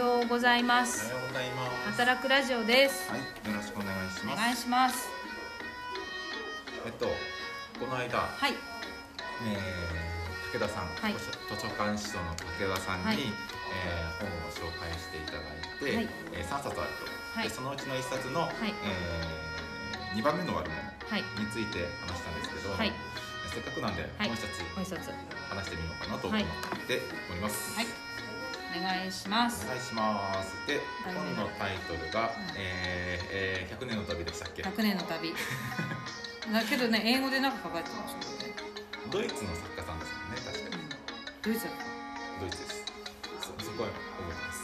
ようございまおすはようございます。働くラジオです。はい、よろしくお願いします。お願いします。えっと、この間、はい。えー、武田さん、はい。図書館司書の武田さんに、はい。えー本を紹介していただいて、はい。えー、3冊あると、はい。でそのうちの1冊の、はい。えー、2番目の悪者はい。について話したんですけど、はい。せっかくなんで、はい。もう一つご一冊話してみようかなと思っております。はいお願いしますお願いします。で、本のタイトルが、んえーえー、100年の旅でしたっけ？100年の旅 だけどね英語でなんか書かれてましたよね、ドイツの作家さんですよね、確かに。ドイツだっドイツです。そそこは覚えてます。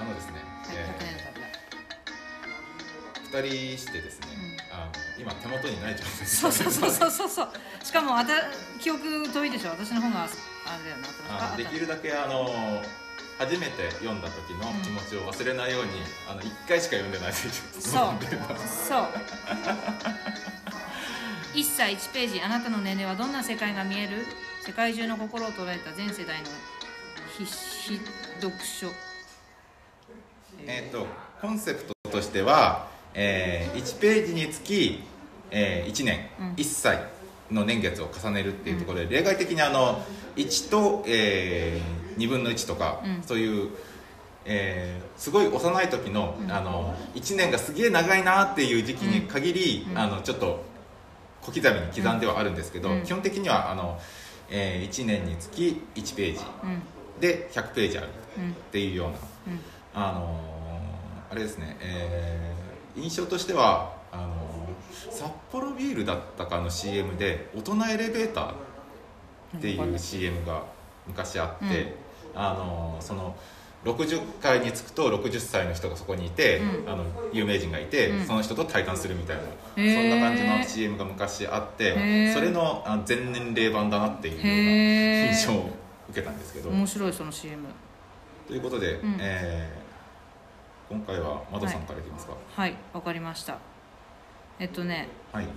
あのですね、たはい、100年のえ旅だー、二人してですね、あの今手元にない状態です。そうそうそうそうそうそうしかもあた記憶遠いでしょ私の方があれなあできるだけあの初めて読んだ時の気持ちを忘れないように、あの一回しか読んでない。そう。そう。1歳1ページあなたの年齢はどんな世界が見える？世界中の心を捉えた全世代の必死読書。えっ、とコンセプトとしては、えー、1ページにつき、えー、1年、うん。1歳の年月を重ねるっていうところで、例外的にあの1と、えー、2分の1とか、うん。そういう、えーすごい幼い時の,、うん。あの1年がすげえ長いなっていう時期に限り、うん。あのちょっと小刻みに刻んではあるんですけど、うん。基本的にはあの、え1年につき1ページ。うん。で100ページあるうん。っていうような。うん。あのーあれですね、えー印象としてはあのー札幌ビールだったかの CM で大人エレベーターっていう CM が昔あって、あのーその60階に着くと60歳の人がそこにいて、うん。あの有名人がいて、うん。その人と対談するみたいな、そんな感じの CM が昔あってそれのあ全年齢版だなっていうような印象を受けたんですけど。面白いその CM ということで、ん。えー今回は窓さんからいきますか。はいわかりましたえっとねはい、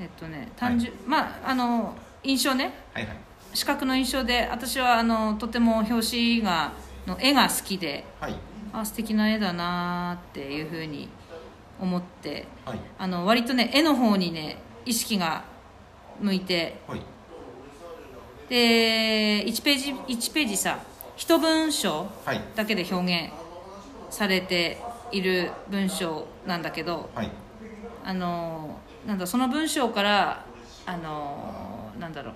えっとね単純、まああの印象ね。はいはい。視覚の印象で私はあのとても表紙がの絵が好きではい。あ素敵な絵だなっていうふうに思ってはい。あの割とね絵の方にね意識が向いてはい。で1ページ1ページさ一文章はい。だけで表現されている文章なんだけどはい。あのなんだその文章からあのなんだろう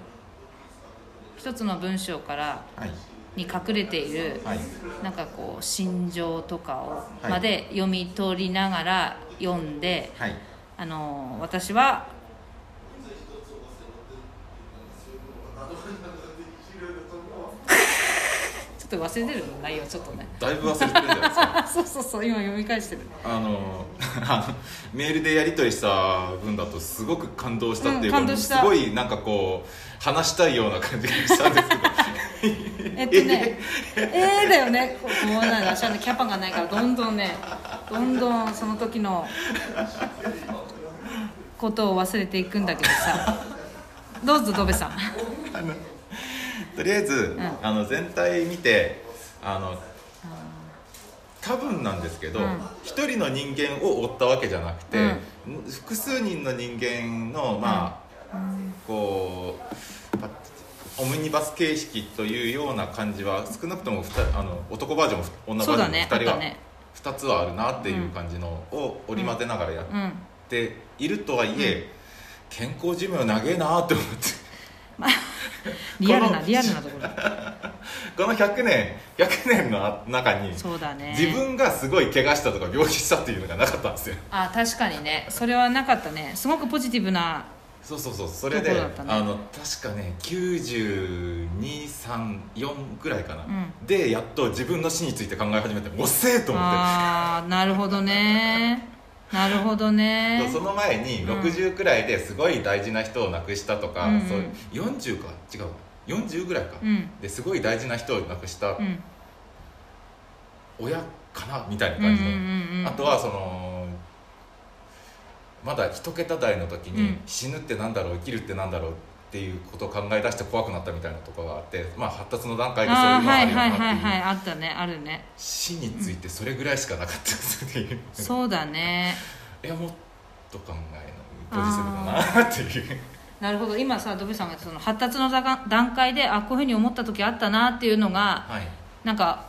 一つの文章からはい。に隠れているはい。なんかこう心情とかをはい。まで読み取りながら読んで、はい。あの私はちょっと忘れてる内容ちょっとね。だいぶ忘れてるんじゃないですか？あ そうそうそう今読み返してる。あの あのメールでやり取りした文だとすごく感動したっていうか、うん感動した。すごいなんかこう話したいような感じがしたんですけど。えっとねえー、だよね。こうなんだ私はねキャパがないからどんどんねどんどんその時のことを忘れていくんだけどさ。どうぞドベさんとりあえず、ん。あの全体見てあの多分なんですけどうん。一、人の人間を追ったわけじゃなくて、複数人の人間のまあ、こうパオムニバス形式というような感じは少なくともあの男バージョンも女バージョンもそうだね2人はあったね。2つはあるなっていう感じのを織り交ぜながらやっうんているとはいえ、健康寿命長えなって思って。リアルなリアルなところ。この100年100年の中にそうだね。自分がすごい怪我したとか病気したっていうのがなかったんですよ。あ確かにね。それはなかったね。すごくポジティブなそうそうそう。それで、ね。あの確かね9234ぐらいかな、ん。でやっと自分の死について考え始めておっせえと思って。ああなるほどねなるほどね。その前にうん。60くらいですごい大事な人を亡くしたとか、うんうん。そう40か違う40ぐらいか、うん。ですごい大事な人を亡くしたうん親かなみたいな感じの、うんうんうんうん。あとはそのまだ一桁台の時に、うん。死ぬってなんだろう生きるってなんだろうっっていうことを考え出して怖くなったみたいなところがあって、まあ、発達の段階でそういうのはあるよなっていう、はいはいはいあったね。あるね。死についてそれぐらいしかなかったですっていう、そうだね。いやもっと考えないポジティブだなっていう。なるほど。今さドブさんがその発達の段段階であこういうふうに思った時あったなっていうのがはい。なんか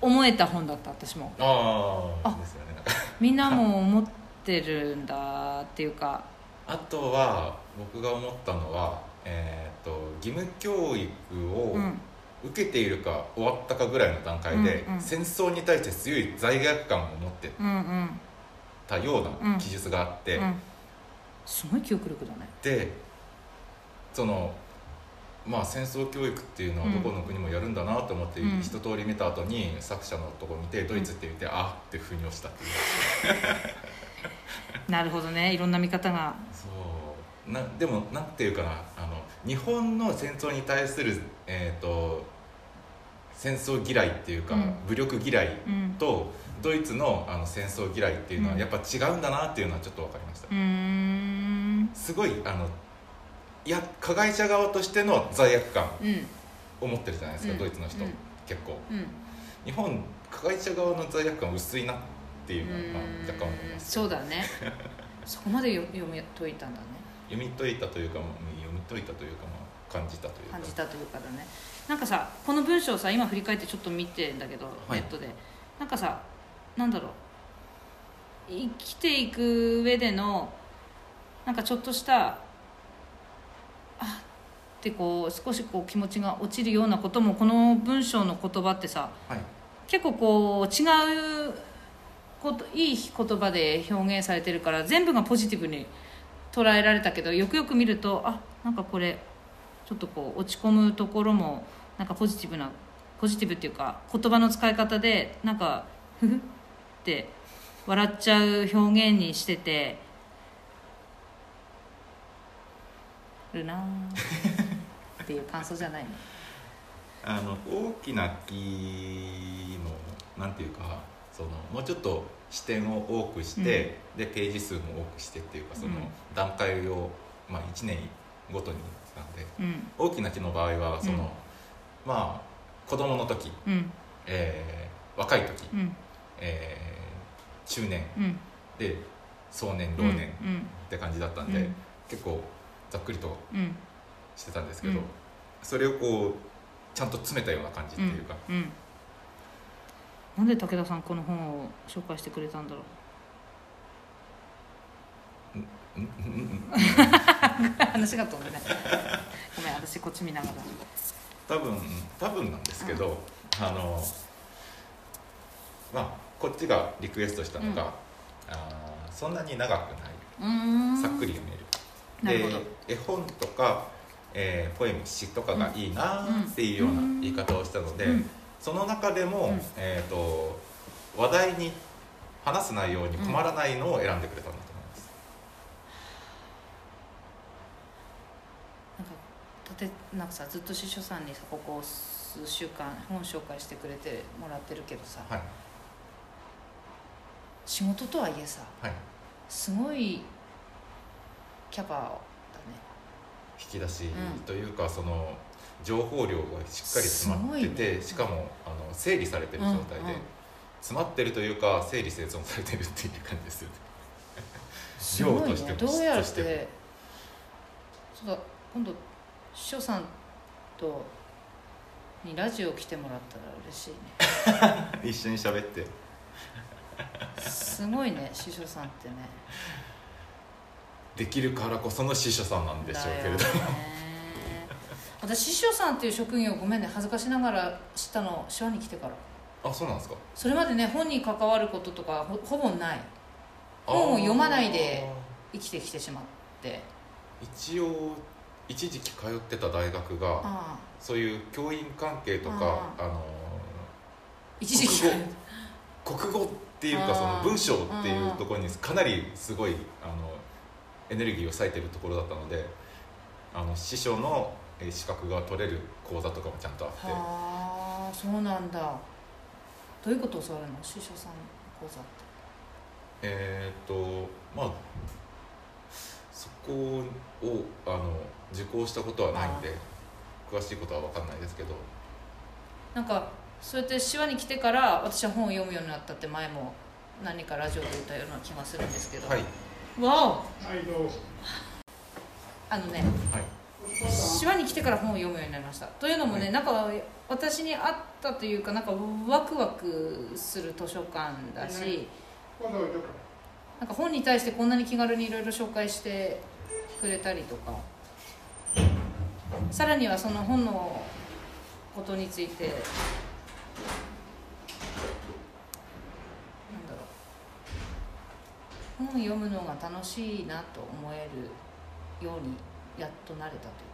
思えた本だった私も。あああですよね。みんなも思ってるんだっていうかあとは僕が思ったのは、えー、と義務教育をうん。受けているか終わったかぐらいの段階で、うんうん。戦争に対して強い罪悪感を持ってうんうんたような記述があって、うん。すごい記憶力だね。でそのまあ戦争教育っていうのはどこの国もやるんだなと思ってうん。一通り見た後に作者のとこ見てドイツって見て、あって腑に落ちたっていう なるほどね。いろんな見方が。そう。なでもなんていうかな。あの日本の戦争に対する、えー、と戦争嫌いっていうか、うん。武力嫌いうん。とドイツのあの戦争嫌いっていうのはうん。やっぱ違うんだなっていうのはちょっと分かりました、すごいあのいや加害者側としての罪悪感うん。を持ってるじゃないですか、うん。ドイツの人、うん。結構。うん。日本加害者側の罪悪感薄いなっていうのは、まあ、若干思います。そうだね。そこまで読読み解いたんだね。読み解いたというかまあ読み解いたというか、まあ、感じたというか。感じたというかだね。なんかさこの文章をさ今振り返ってちょっと見てんだけど、はい。ネットで。なんかさなんだろう。生きていく上でのなんかちょっとしたあってこう少しこう気持ちが落ちるようなこともこの文章の言葉ってさはい。結構こう違うこといい言葉で表現されてるから全部がポジティブに捉えられたけどよくよく見るとあなんかこれちょっとこう落ち込むところもなんかポジティブなポジティブっていうか言葉の使い方でなんかふふって笑っちゃう表現にしててるなっていう感想じゃないの？あの大きな木のなんていうかそのもうちょっと視点を多くして、でページ数も多くしてっていうかそのうん。段階を、まあ、1年ごとになんでうん。大きな木の場合はその、うんまあ子供の時、うん。えー若い時、うん。えー中年うん。で壮年老うん。年って感じだったんで、うん。結構ざっくりとうん。してたんですけど、うん。それをこうちゃんと詰めたような感じっていうか、うん。うんなんで武田さんこの本を紹介してくれたんだろう。うんうんうん 話が飛んでねごめん私こっち見ながら。多分多分なんですけど、あのまあこっちがリクエストしたのが、うん。あーそんなに長くない。さっくり読める、で絵本とか、えーポエム詩とかがいいなっていうような言い方をしたので、うんその中でも、うん。えー、と話題に話す内容に困らないのを選んでくれたんだと思います、なんか立てなんかさずっと司書さんにさここ数週間本紹介してくれてもらってるけどさはい。仕事とはいえさはい。すごいキャパだね。引き出しうん。というか、その情報量がしっかり詰まってて、ね。しかもあの整理されてる状態で、うんうん。詰まってるというか整理整頓されてるっていう感じですよね。すごい量としてもねどうやっててそうだ今度司書さんとにラジオ来てもらったら嬉しいね。一緒に喋って。すごいね司書さんってね。できるからこその司書さんなんでしょうけれどだよね私司書さんっていう職業ごめんね恥ずかしながら知ったの手話に来てから。あそうなんですか？それまでね本に関わることとかほほぼない。本を読まないで生きてきてしまって。一応一時期通ってた大学がそういう教員関係とかああの一時期。国語国語っていうかその文章っていうところにかなりすごいあのエネルギーを割いてるところだったのであの師匠のえー資格が取れる講座とかもちゃんとあって。はあそうなんだ。どういうことを教わるの？司書さん講座って。えーっとまあそ校をあの受講したことはないんで詳しいことは分かんないですけど。なんかそうやって手話に来てから私は本を読むようになったって前も何かラジオで言ったような気がするんですけど、はい。わお。はいどうぞあのねはい手話に来てから本を読むようになりました。というのもね、はいなんか私にあったというかなんかワクワクする図書館だし、なんか本に対してこんなに気軽にいろいろ紹介してくれたりとか。さらにはその本のことについてなんだろう。本を読むのが楽しいなと思えるようにやっとなれたというか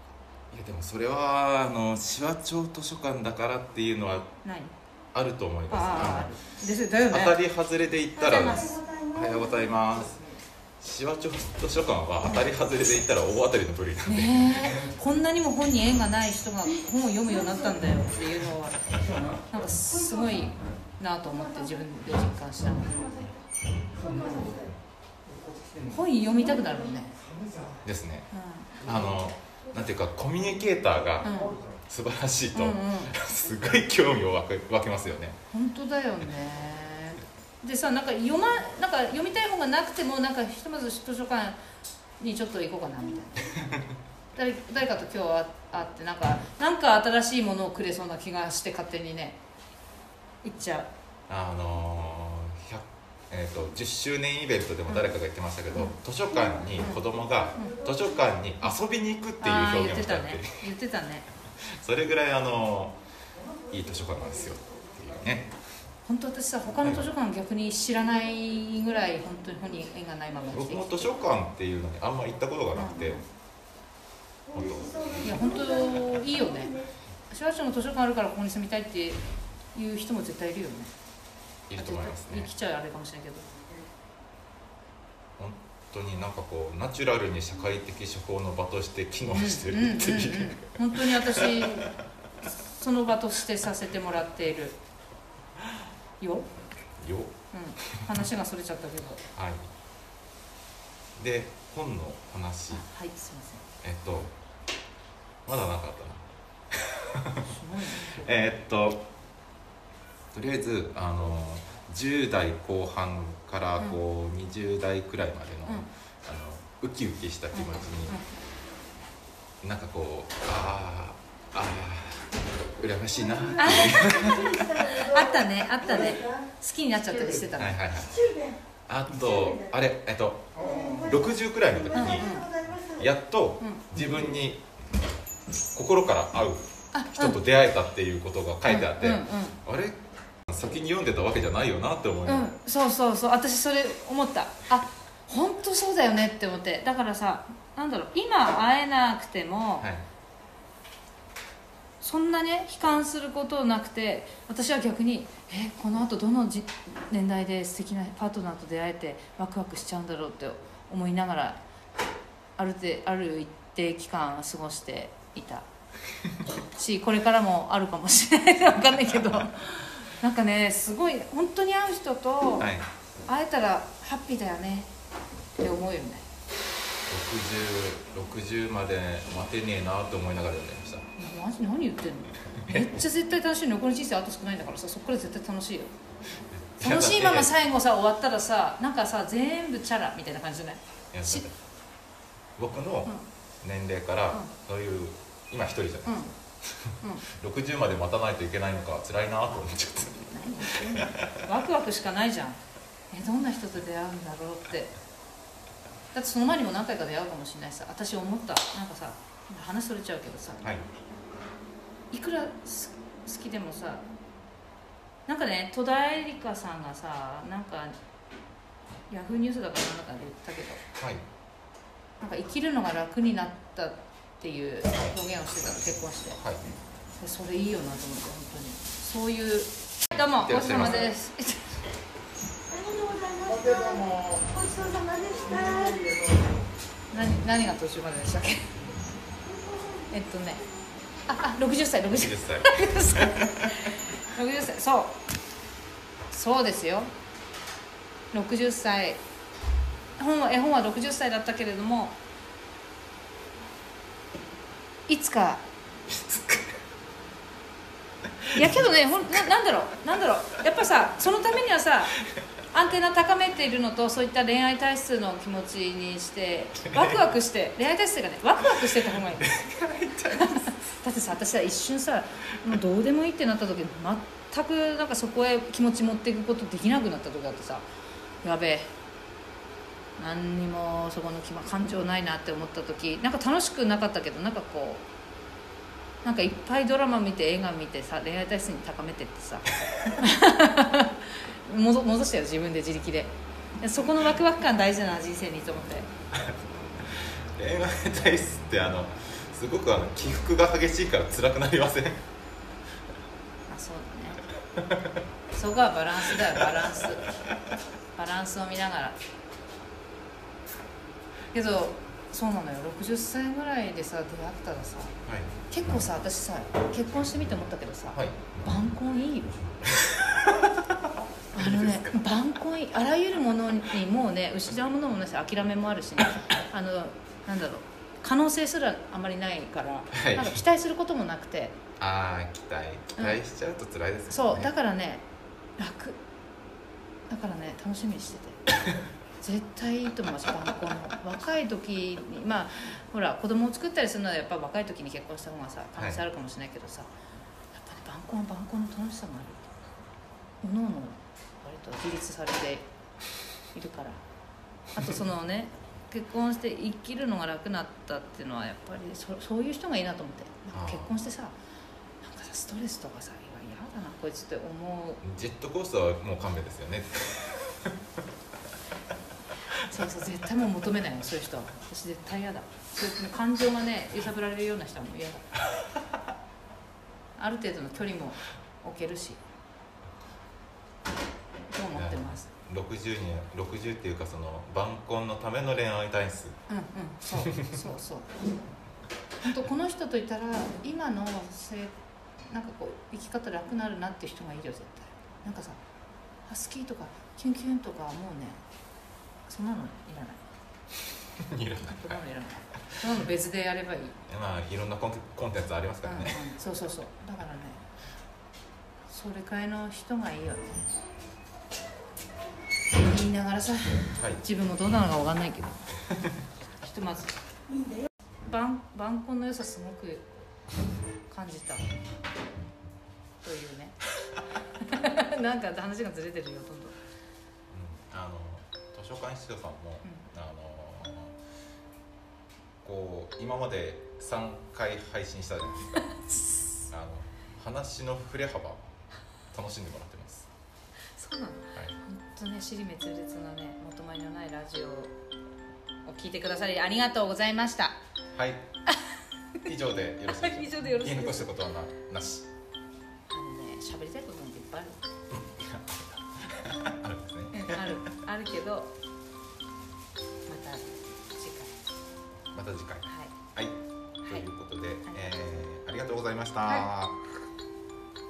いやでもそれはあの手話町図書館だからっていうのは何あると思います。あああのです。だよね。当たり外れで言ったらおはようございます。おはようございます。手話町図書館は当たり外れで言ったら大当たりの部類なんで、ねえこんなにも本に縁がない人が本を読むようになったんだよっていうのはなんかすごいなと思って自分で実感した。本読みたくなるもんね、ですね。うあのなんていうかコミュニケーターが素晴らしいと、うんうん。すごい興味を湧け湧けますよね。本当だよね。でさなんか読まなんか読みたい本がなくてもなんかひとまず図書館にちょっと行こうかなみたいな。誰誰かと今日は会ってなんかなんか新しいものをくれそうな気がして勝手にね行っちゃう。あのー100えー、と10周年イベントでも誰かが言ってましたけど、図書館に子供が図書館に遊びに行くっていう表現をしたって言ってたね。言ってたね。それぐらいあのいい図書館なんですよっていうね。本当私さ他の図書館逆に知らないぐらい本当に本に縁がないまま僕も図書館っていうのにあんま行ったことがなくて。本ていや本当いいよね。手話町の図書館あるからここに住みたいっていう人も絶対いるよね。当いると思いますね。来ちゃうあれかもしれないけど。本当になんかこうナチュラルに社会的処方の場として機能してるっていう,、本当に私その場としてさせてもらっている。よ、うん、よ話がそれちゃったけど。はい。で本の話。はいすいません。えっとまだなかったな。すごいね。えーっととりあえずあの10代後半からこう、20代くらいまでの,、うん。あのウキウキした気持ちに、なんかこうあーあー羨ましいなっていう。あったねあったね。好きになっちゃったりしてたねはいはいはい。あとあれえっと60くらいの時うんうん。にやっとうん。自分に心から合うあ人と出会えたっていうことが書いてあって、うんうん。あれ先に読んでたわけじゃないよなって思いうん、そうそうそう。私それ思った。あ本当そうだよねって思って。だからさなんだろう。今会えなくても、らはい。そんなね悲観することなくて私は逆にえこのあとどのじ年代で素敵なパートナーと出会えてワクワクしちゃうんだろうって思いながらあるてある一定期間過ごしていた。しこれからもあるかもしれない。分かんないけどなんかねすごい本当に会う人とはい。会えたらハッピーだよねって思うよね。60, 60まで待てねえなと思いながら読んでました。マジ何言ってんの？めっちゃ絶対楽しいの。残り人生あと少ないんだからさそこから絶対楽しいよ。楽しいまま最後さ終わったらさなんかさ全部チャラみたいな感じじゃない？僕の年齢からうん。そういう今一人じゃないうんうん。60まで待たないといけないのか辛いなと思っちゃって。ワクワクしかないじゃん。えどんな人と出会うんだろうって。だってその前にも何回か出会うかもしれないさ。私思った。なんかさ話それちゃうけどさ。はい。いくらす好きでもさなんかね戸田恵梨香さんがさなんかヤフーニュースだからなんかで言ったけど。はい。なんか生きるのが楽になったっていう表現をしてたの結婚して。はい。でそれいいよなと思って本当に。そういうどうもごちそうさまです。ありがとうございました。ごちそうさまでした。何何が途中まででしたっけ？えっとね。ああ60歳60 10歳。歳。60 歳。そう。そうですよ。60歳。本は絵本は60歳だったけれどもいつか。いやけどねほんななんだろうなんだろう。やっぱさそのためにはさアンテナ高めているのとそういった恋愛体質の気持ちにしてワクワクして恋愛体質がねワクワクしてた方がいい。だってさ私は一瞬さもうどうでもいいってなった時全くなんかそこへ気持ち持っていくことできなくなった時だってさやべえ何にもそこの気ま感情ないなって思った時なんか楽しくなかったけどなんかこうなんかいっぱいドラマ見て映画見てさ恋愛体質に高めてってさ。戻戻したよ自分で自力で。そこのワクワク感大事だな人生にと思って。恋愛体質ってあのすごくあの起伏が激しいから辛くなりません？あそうだね。そこはバランスだよバランス。バランスを見ながらけどそうなのよ。60歳ぐらいでさ出会ったらさはい。結構さ私さ結婚してみて思ったけどさ、はい。晩婚いいよ。あのね晩婚いい。あらゆるものにもうね失うものもないし諦めもあるしね。あのなんだろう。可能性すらあまりないから、はい。なんか期待することもなくて。ああ期待。期待しちゃうと辛いですよね、そう。だからね楽。だからね楽しみにしてて 絶対いいと思います晩婚の。若い時にまあほら子供を作ったりするのはやっぱ若い時に結婚した方がさ可能性あるかもしれないけどさ、やっぱね晩婚は晩婚の楽しさがある。おのおの割と自立されているから。あとそのね結婚して生きるのが楽になったっていうのはやっぱりそそういう人がいいなと思って。なんか結婚してさなんかさストレスとかさ嫌だなこいつって思う。ジェットコースターはもう勘弁ですよねそうそう絶対もう求めないよそういう人は。私絶対嫌だ。そういう感情がね揺さぶられるような人はもう嫌だ。ある程度の距離も置けるし。と思ってます。60に60っていうかその晩婚のための恋愛体質。うんうんそうそうそう。本当この人といたら今のせなんかこう生き方楽になるなって人がいるよ絶対。なんかさハスキーとかキュンキュンとかはもうねそんなのいらない。いるんだそんなのいらない。そんなの別でやればいい。まあいろんなコンテコンテンツありますからね、うんうん、そうそうそう。だからねそれくらいの人がいいよね言いながらさはい。自分もどうなのかわかんないけど。ひとまず晩晩婚の良さすごく感じた。というね。なんか話がずれてるよどんどんうんあの図書館司書さんも、あのこう今まで3回配信したじゃないですか。あの話の振れ幅楽しんでもらってます、そうなのはい、本当ね尻滅裂なね元前のないラジオを聞いてくださりありがとうございました。はい、以上でよろしいでしょうか？以上でよろしい言いです残したことはななし。あのね喋りたいことなんていっぱいある。あるんですね。うんある。あるけどまた次回。回はい。はい、ということで、えーありがとうございました、は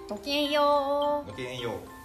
ごきげんよう。ごきげんよう